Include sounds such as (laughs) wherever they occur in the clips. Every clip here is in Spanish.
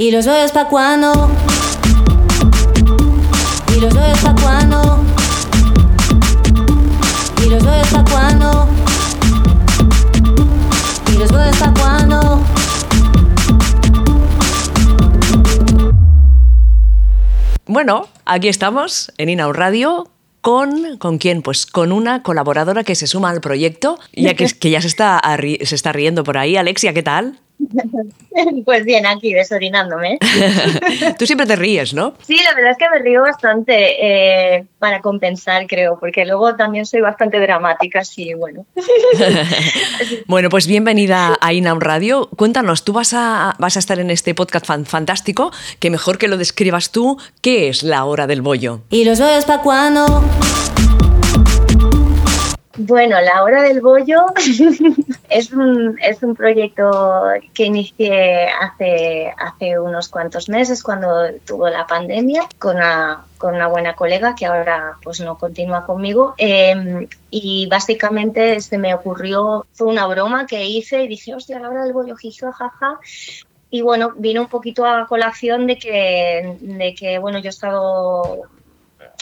¿Y los bollos pa' cuándo? ¿Y los bollos pa' cuándo? ¿Y los bollos pa' cuándo? ¿Y los bollos pa' cuándo? Bueno, aquí estamos en Inau Radio. ¿Con, ¿Con quién? Pues con una colaboradora que se suma al proyecto, ya que, que ya se está, se está riendo por ahí. Alexia, ¿qué tal? (laughs) Pues bien, aquí desorinándome. (laughs) Tú siempre te ríes, ¿no? Sí, la verdad es que me río bastante eh, para compensar, creo, porque luego también soy bastante dramática, así bueno. (laughs) Bueno, pues bienvenida a Inaun Radio. Cuéntanos, tú vas a, vas a estar en este podcast fan- fantástico, que mejor que lo describas tú, ¿qué es la hora del bollo? ¿Y los bollos pa' cuándo? Bueno, La Hora del Bollo (laughs) es, un, es un proyecto que inicié hace, hace unos cuantos meses cuando tuvo la pandemia con una, con una buena colega que ahora pues no continúa conmigo. Eh, y básicamente se me ocurrió, fue una broma que hice y dije, hostia, La Hora del Bollo, jiji, jaja. Y bueno, vino un poquito a colación de que, de que bueno, yo he estado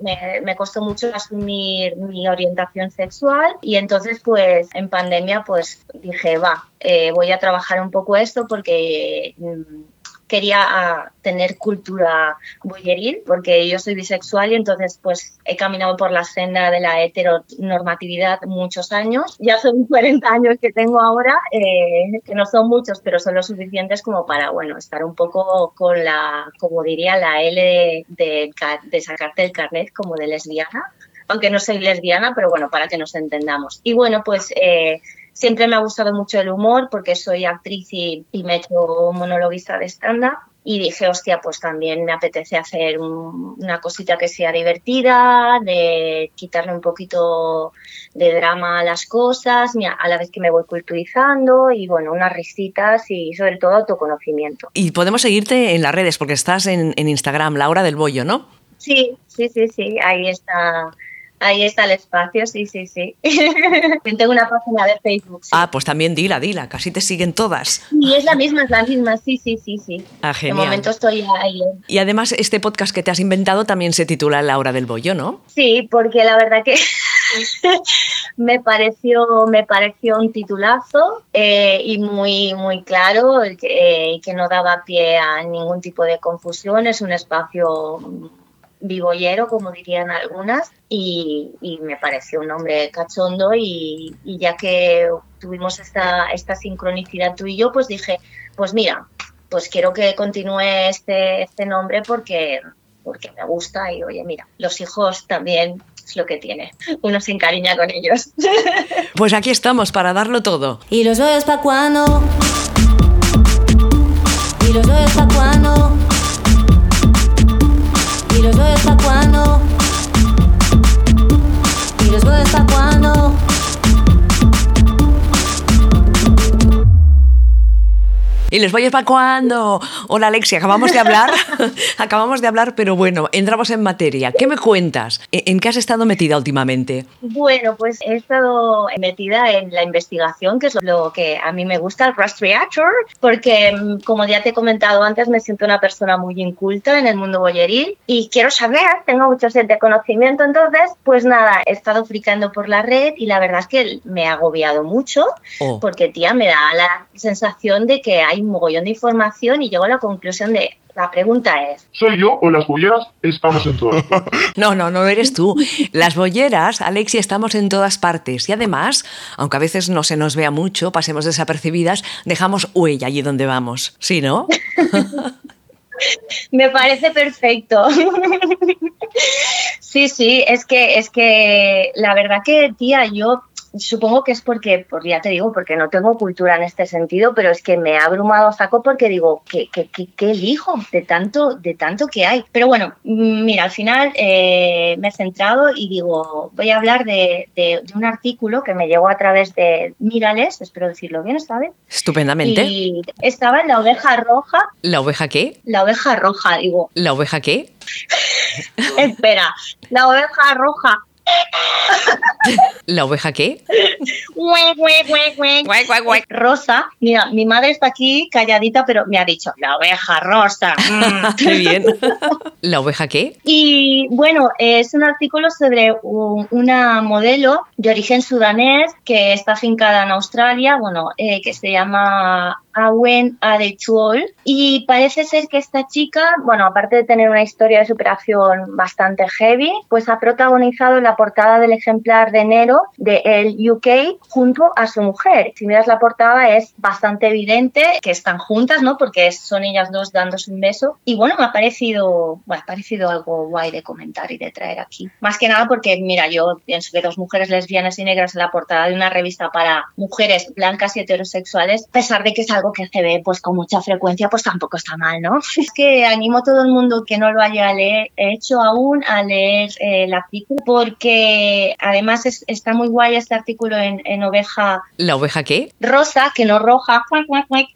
me, me costó mucho asumir mi orientación sexual y entonces pues en pandemia pues dije va eh, voy a trabajar un poco esto porque mm, quería ah, tener cultura bolleril porque yo soy bisexual y entonces pues he caminado por la senda de la heteronormatividad muchos años. Ya son (laughs) 40 años que tengo ahora eh, que no son muchos pero son lo suficientes como para bueno estar un poco con la como diría la L de, de, de sacarte el carnet como de lesbiana. Aunque no soy lesbiana pero bueno para que nos entendamos. Y bueno pues eh, Siempre me ha gustado mucho el humor porque soy actriz y, y me he hecho monologuista de stand-up. Y dije, hostia, pues también me apetece hacer un- una cosita que sea divertida, de quitarle un poquito de drama a las cosas, a la vez que me voy culturizando y bueno, unas risitas y sobre todo autoconocimiento. Y podemos seguirte en las redes, porque estás en, en Instagram, la hora del bollo, ¿no? Sí, sí, sí, sí, ahí está. Ahí está el espacio, sí, sí, sí. (laughs) Tengo una página de Facebook. sí. Ah, pues también dila, dila, casi te siguen todas. Y es la misma, es la misma, sí, sí, sí, sí. Ah, De genial. momento estoy ahí. Y además este podcast que te has inventado también se titula La hora del bollo, ¿no? Sí, porque la verdad que (laughs) me pareció me pareció un titulazo eh, y muy muy claro eh, que no daba pie a ningún tipo de confusión. Es un espacio vivollero, como dirían algunas, y, y me pareció un nombre cachondo y, y ya que tuvimos esta, esta sincronicidad tú y yo, pues dije, pues mira, pues quiero que continúe este, este nombre porque, porque me gusta y oye, mira, los hijos también es lo que tiene, uno se encariña con ellos. (laughs) Pues aquí estamos para darlo todo. ¿Y los bollos pa' cuándo? ¿Y los bollos pa' cuándo? ¿Y los bollos pa' cuándo? ¿Y los bollos pa' cuándo? ¿Y les voy para cuándo? Hola Alexia, acabamos de hablar, (laughs) acabamos de hablar, pero bueno, entramos en materia. ¿Qué me cuentas? ¿En en qué has estado metida últimamente? Bueno, pues he estado metida en la investigación, que es lo que a mí me gusta, el Rust Reactor, porque mm, como ya te he comentado antes, me siento una persona muy inculta en el mundo bolleril y quiero saber, tengo mucho sed de conocimiento, entonces, pues nada, he estado fricando por la red y la verdad es que me ha agobiado mucho, Oh. porque tía, me da la sensación de que hay un mogollón de información y llego a la conclusión de, la pregunta es, ¿Soy yo o las bolleras? Estamos en todas partes. (laughs) No, no, no eres tú. Las bolleras, Alexia, estamos en todas partes. Y además, aunque a veces no se nos vea mucho, pasemos desapercibidas, dejamos huella allí donde vamos. ¿Sí, no? (laughs) Me parece perfecto. (laughs) sí, sí, es que, es que la verdad que, tía, yo supongo que es porque, por ya te digo, porque no tengo cultura en este sentido, pero es que me ha abrumado a saco porque digo, ¿qué, qué, qué, qué elijo de tanto, de tanto que hay? Pero bueno, mm, mira, al final eh, me he centrado y digo, voy a hablar de, de- de un artículo que me llegó a través de Mirales, espero decirlo bien, ¿sabes? Estupendamente. Y estaba en la oveja roja, ¿La oveja qué? la oveja roja, digo, ¿La oveja qué? (laughs) Espera, la oveja roja. (laughs) ¿La oveja qué? Rosa, mira, mi madre está aquí calladita, pero me ha dicho, la oveja rosa. (laughs) mm". Qué bien. ¿La oveja qué? Y bueno, es un artículo sobre u- una modelo de origen sudanés que está fincada en Australia, bueno, eh, que se llama Awen Adechuol. Y parece ser que esta chica, bueno, aparte de tener una historia de superación bastante heavy, pues ha protagonizado la portada del ejemplar de enero de el UK junto a su mujer. Si miras la portada es bastante evidente que están juntas, ¿no? Porque son ellas dos dándose un beso. Y bueno, me ha parecido, bueno, ha parecido algo guay de comentar y de traer aquí. Más que nada porque, mira, yo pienso que dos mujeres lesbianas y negras en la portada de una revista para mujeres blancas y heterosexuales, a pesar de que es algo que se ve pues con mucha frecuencia, pues tampoco está mal, ¿no? (laughs) Es que animo a todo el mundo que no lo haya leer- hecho aún a leer eh, el artículo porque además es- está muy guay este artículo en, en Oveja ¿La oveja qué? rosa, que no roja,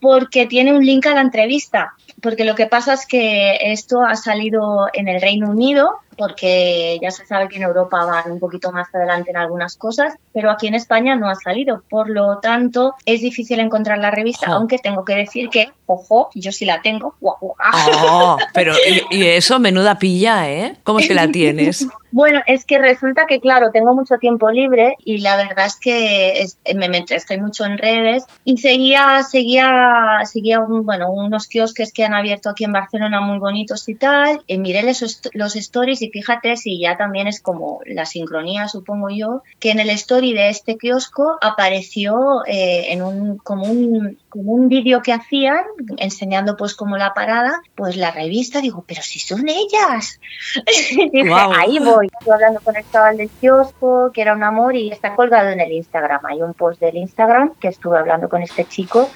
porque tiene un link a la entrevista. Porque lo que pasa es que esto ha salido en el Reino Unido, porque ya se sabe que en Europa van un poquito más adelante en algunas cosas, pero aquí en España no ha salido. Por lo tanto, es difícil encontrar la revista, aunque tengo que decir que, ojo, yo sí la tengo. Oh, pero y, y eso, menuda pilla, ¿eh? ¿Cómo se la (laughs) tienes? Bueno, es que resulta que, claro, tengo mucho tiempo libre y la verdad es que es- me, me estoy mucho en redes y seguía, seguía, seguía un- bueno, unos kiosques que han abierto aquí en Barcelona muy bonitos y tal. Y miré los, los stories y fíjate si ya también es como la sincronía, supongo yo, que en el story de este kiosco apareció eh, en un, como un, como un vídeo que hacían enseñando pues como la parada, pues la revista, digo, pero si son ellas. (laughs) Dije, ahí voy. Estoy hablando con el chaval del kiosco, que era un amor, y está colgado en el Instagram. Hay un post del Instagram que estuve hablando con este chico,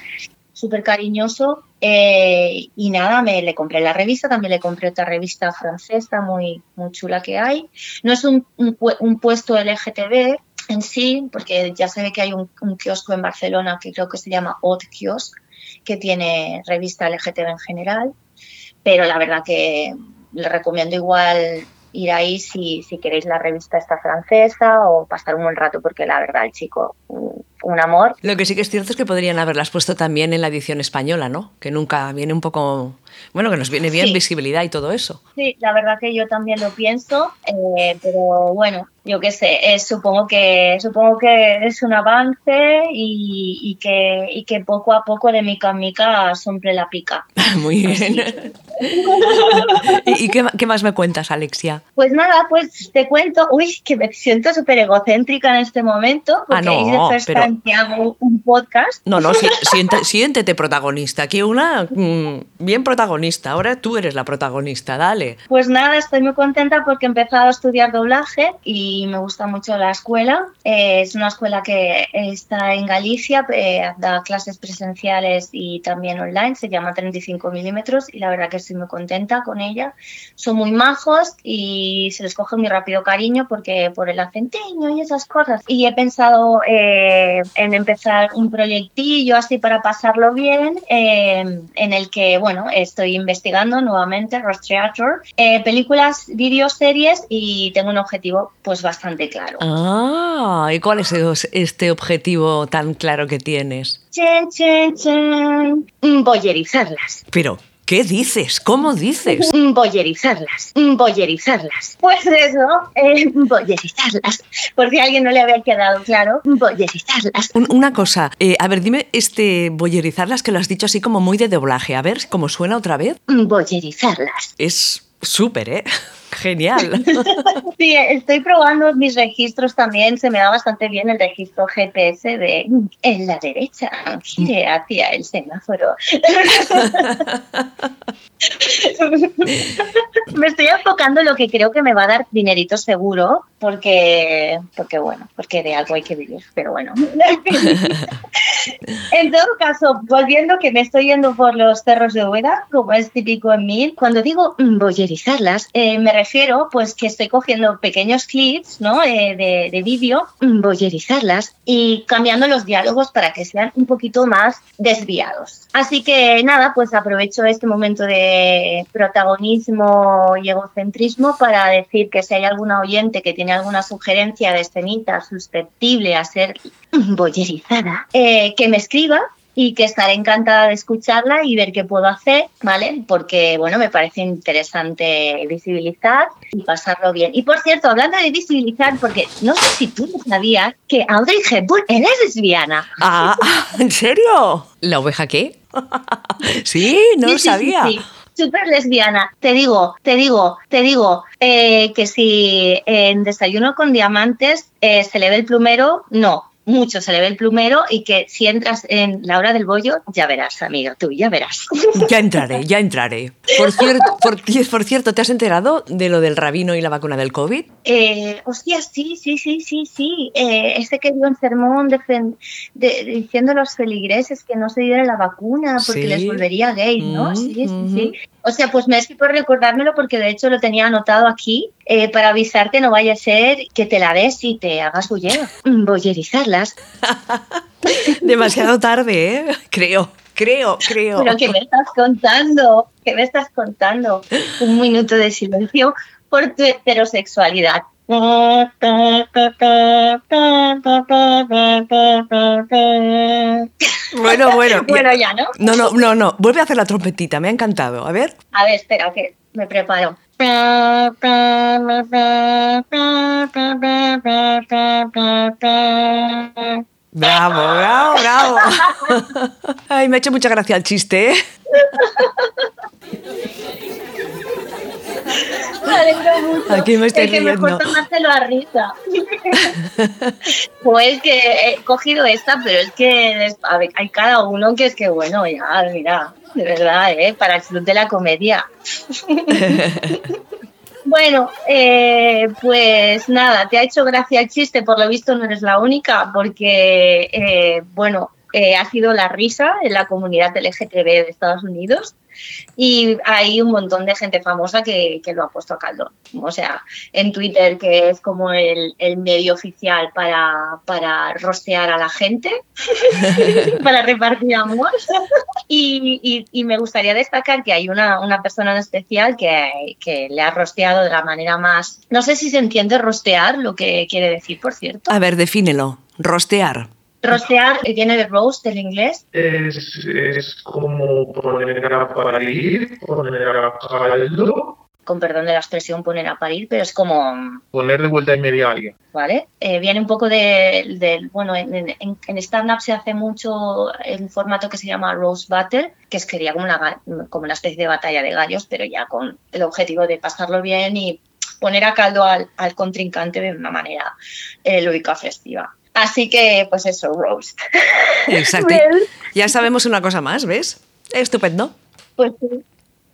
súper cariñoso. eh, y nada, me le compré la revista, también le compré otra revista francesa muy, muy chula que hay. No es un, un un puesto LGTB en sí, porque ya se ve que hay un, un kiosco en Barcelona que creo que se llama Odd Kiosk, que tiene revista LGTB en general. Pero la verdad que le recomiendo igual ir ahí si, si queréis la revista esta francesa o pasar un buen rato, porque la verdad el chico, un, un amor. Lo que sí que es cierto es que podrían haberlas puesto también en la edición española, ¿no? Que nunca viene un poco... Bueno, que nos viene bien Sí. visibilidad y todo eso. Sí, la verdad que yo también lo pienso, eh, pero bueno, yo qué sé, eh, supongo que supongo que es un avance y, y que, y que poco a poco de mica en mica siempre la pica. (laughs) Muy bien. (laughs) ¿Y, y qué, qué más me cuentas, Alexia? Pues nada, pues te cuento, uy, que me siento súper egocéntrica en este momento, porque Ah, no, es pero- que hago un podcast. No, no, si- siente- siéntete protagonista. Aquí una mm, bien protagonista. Ahora tú eres la protagonista, dale. Pues nada, estoy muy contenta porque he empezado a estudiar doblaje y me gusta mucho la escuela. Es una escuela que está en Galicia, eh, da clases presenciales y también online, se llama 35 milímetros y la verdad que estoy muy contenta con ella. Son muy majos y se les coge muy rápido cariño porque por el acenteño y esas cosas. Y he pensado eh, en empezar un proyectillo así para pasarlo bien, eh, en el que, bueno, estoy investigando nuevamente Ross Theater, eh, películas, vídeos, series y tengo un objetivo pues bastante claro. Ah, ¿y cuál es es- este objetivo tan claro que tienes? Chen, chen, chen. Boyerizarlas. Pero, ¿qué dices? ¿Cómo dices? Boyerizarlas. Mm, Boyerizarlas. Pues eso, eh, boyerizarlas. Por si a alguien no le había quedado claro, boyerizarlas. Un- una cosa, eh, a ver, dime, este boyerizarlas que lo has dicho así como muy de doblaje. A ver, ¿cómo suena otra vez? Boyerizarlas. Es súper, ¿eh? (laughs) Genial. (laughs) Sí, estoy probando mis registros también. Se me da bastante bien el registro GPS de en la derecha, gire hacia el semáforo. (laughs) me estoy enfocando en lo que creo que me va a dar dinerito seguro, porque, porque bueno, porque de algo hay que vivir, pero bueno. En todo caso, volviendo que me estoy yendo por los cerros de Úbeda, como es típico en mí, cuando digo boyerizarlas, eh, me refiero pues que estoy cogiendo pequeños clips ¿no? Eh, de, de vídeo, boyerizarlas y cambiando los diálogos para que sean un poquito más desviados. Así que nada, pues aprovecho este momento de protagonismo y egocentrismo para decir que si hay alguna oyente que tiene alguna sugerencia de escenita susceptible a ser boyerizada, eh, que me escriba y que estaré encantada de escucharla y ver qué puedo hacer, ¿vale? Porque, bueno, me parece interesante visibilizar y pasarlo bien. Y por cierto, hablando de visibilizar, porque no sé si tú sabías que Audrey Hepburn es lesbiana. Ah, (laughs) ¿en serio? ¿La oveja qué? (laughs) sí, no Sí, lo sí, sí, sabía. sí. Súper lesbiana. Te digo, te digo, te digo eh, que si en Desayuno con Diamantes eh, se le ve el plumero, no. Mucho se le ve el plumero y que si entras en la hora del bollo, ya verás, amigo, tú, ya verás. Ya entraré, ya entraré. Por cierto, por, por cierto, ¿te has enterado de lo del rabino y la vacuna del COVID? Eh, hostia, sí, sí, sí, sí, sí. Eh, este que dio un sermón defen- de- diciendo a los feligreses que no se diera la vacuna porque Sí. les volvería gay, ¿no? Mm, sí, sí, sí. O sea, pues me es por recordármelo porque de hecho lo tenía anotado aquí eh, para avisarte, no vaya a ser que te la des y te hagas bullero. Mm, Bollerizarlas. (laughs) Demasiado tarde, ¿eh? Creo, creo, creo. Pero ¿qué me estás contando? ¿Qué me estás contando? Un minuto de silencio por tu heterosexualidad. Bueno, (laughs) bueno. Bueno, ya, ¿no? No, no, no, no. Vuelve a hacer la trompetita, me ha encantado. A ver. A ver, espera, que me preparo. Bravo, bravo, bravo. (laughs) Ay, me ha hecho mucha gracia el chiste, ¿eh? Me alegro mucho. Aquí me estoy (laughs) es que riendo. mejor tomárselo a risa. pues que he cogido esta, pero es que es- a ver, hay cada uno que es que, bueno, ya, mira, de verdad, ¿eh? para el club de la comedia. (laughs) Bueno, eh, pues nada, te ha hecho gracia el chiste, por lo visto no eres la única, porque, eh, bueno, eh, ha sido la risa en la comunidad LGTB de Estados Unidos y hay un montón de gente famosa que, que lo ha puesto a caldo. O sea, en Twitter, que es como el, el medio oficial para, para rostear a la gente, (laughs) para repartir amor. Y, y- y me gustaría destacar que hay una, una persona en especial que, que le ha rosteado de la manera más... No sé si se entiende rostear, lo que quiere decir, por cierto. A ver, defínelo. Rostear. Rostear viene de roast, del inglés. Es, es como poner a parir, poner a caldo, Con perdón de la expresión poner a parir, pero es como... poner de vuelta y media a alguien. ¿vale? Eh, viene un poco del, del- bueno, en, en- en stand-up se hace mucho un formato que se llama Rose Battle, que es sería como una, como una especie de batalla de gallos, pero ya con el objetivo de pasarlo bien y poner a caldo al, al contrincante de una manera eh, lúdica festiva. Así que, pues eso, roast. (laughs) Exacto. Ya sabemos una cosa más, ¿ves? Estupendo. Pues sí,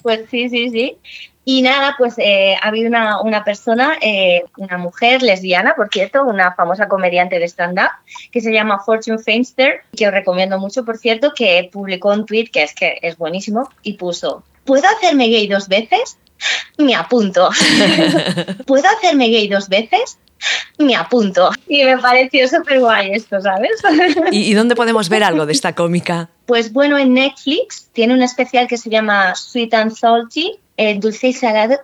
pues sí, sí, sí. Y nada, pues eh, ha habido una, una persona, eh, una mujer lesbiana, por cierto, una famosa comediante de stand-up, que se llama Fortune Feinster, que os recomiendo mucho, por cierto, que publicó un tweet que es que es buenísimo y puso, ¿puedo hacerme gay dos veces? Me apunto. (laughs) (laughs) ¿Puedo hacerme gay dos veces? Me apunto. Y me pareció súper guay esto, ¿sabes? ¿Y, y dónde podemos ver algo de esta (laughs) cómica? Pues bueno, en Netflix tiene un especial que se llama Sweet and Salty, eh, dulce y salado,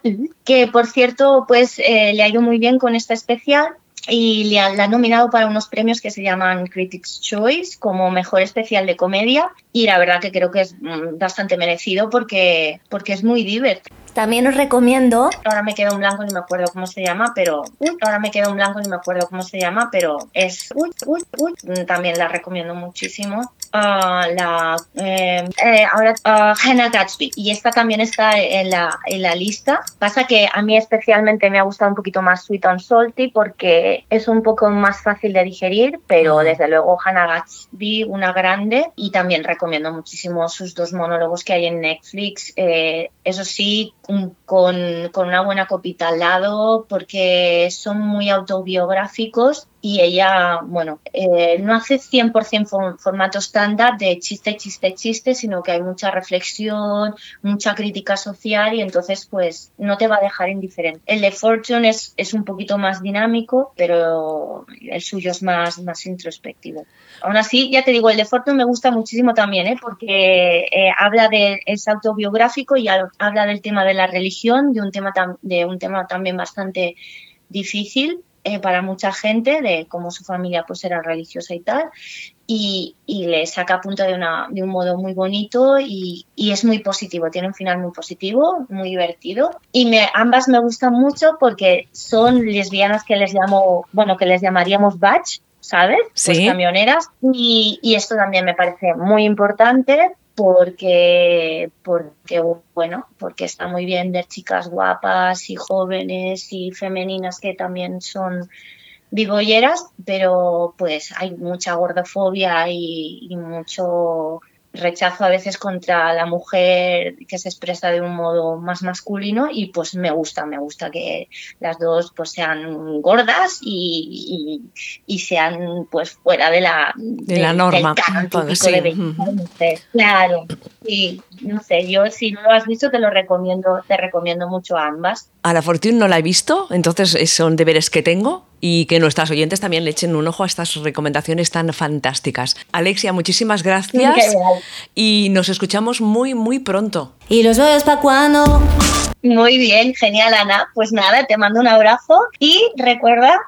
que por cierto, pues eh, le ha ido muy bien con este especial y le la ha nominado para unos premios que se llaman Critics' Choice como mejor especial de comedia y la verdad que creo que es mm, bastante merecido porque, porque es muy divertido. También os recomiendo. Ahora me quedo en blanco ni me acuerdo cómo se llama, pero. Ahora me quedo en blanco ni me acuerdo cómo se llama, pero es. Uy, uy, uy. Mm, También la recomiendo muchísimo. La. eh, eh, ahora. ah, Hannah Gatsby. Y esta también está en la, en la lista. Pasa que a mí especialmente me ha gustado un poquito más Sweet and Salty porque es un poco más fácil de digerir, pero desde luego Hannah Gatsby, una grande. Y también recomiendo muchísimo sus dos monólogos que hay en Netflix. Eh, eso sí, con, con una buena copita al lado, porque son muy autobiográficos y ella, bueno, eh, no hace 100% for- formato estándar de chiste, chiste, chiste, sino que hay mucha reflexión, mucha crítica social y entonces pues no te va a dejar indiferente. El de Fortune es, es un poquito más dinámico, pero el suyo es más, más introspectivo. Aún así, ya te digo, el de Fortune me gusta muchísimo también, ¿eh? porque eh, habla de, es autobiográfico y habla del tema de la religión, de un tema, tam- de un tema también bastante difícil eh, para mucha gente, de cómo su familia pues era religiosa y tal, y, y le saca a punto de, una, de un modo muy bonito y, y es muy positivo, tiene un final muy positivo, muy divertido, y me, ambas me gustan mucho porque son lesbianas que les llamo, bueno, que les llamaríamos batch, ¿sabes? Pues Sí. camioneras, y, y esto también me parece muy importante porque, porque, bueno, porque está muy bien ver chicas guapas y jóvenes y femeninas que también son bigolleras, pero pues hay mucha gordofobia y mucho rechazo a veces contra la mujer que se expresa de un modo más masculino y pues me gusta, me gusta que las dos pues sean gordas y, y- y sean pues fuera de la, De la norma, del sí. de de mujer. Claro, sí, no sé, yo si no lo has visto te lo recomiendo, te recomiendo mucho a ambas. A la Fortune no la he visto, entonces eh, son deberes que tengo y que nuestras oyentes también le echen un ojo a estas recomendaciones tan fantásticas. Alexia, muchísimas gracias y nos escuchamos muy, muy pronto. ¿Y los bollos pa' cuando? Muy bien, genial Ana. Pues nada, te mando un abrazo y recuerda,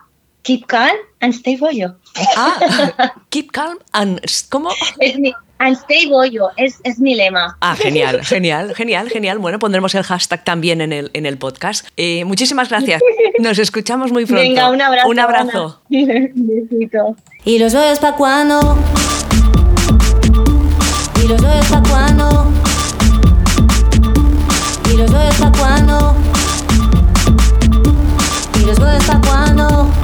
Keep Calm and Stay Boyo. Ah, (laughs) Keep Calm and... ¿Cómo? Es mi, and Stay Boyo, es, es, mi lema. Ah, genial, genial, genial, genial. Bueno, pondremos el hashtag también en el, en el podcast. Eh, muchísimas gracias. (laughs) Nos escuchamos muy pronto. Venga, un abrazo. Un abrazo. (laughs) Besito. Y los boyos pa' cuando... Y los boyos pa' cuando... Y los boyos pa' cuando... Y los boyos pa' cuando...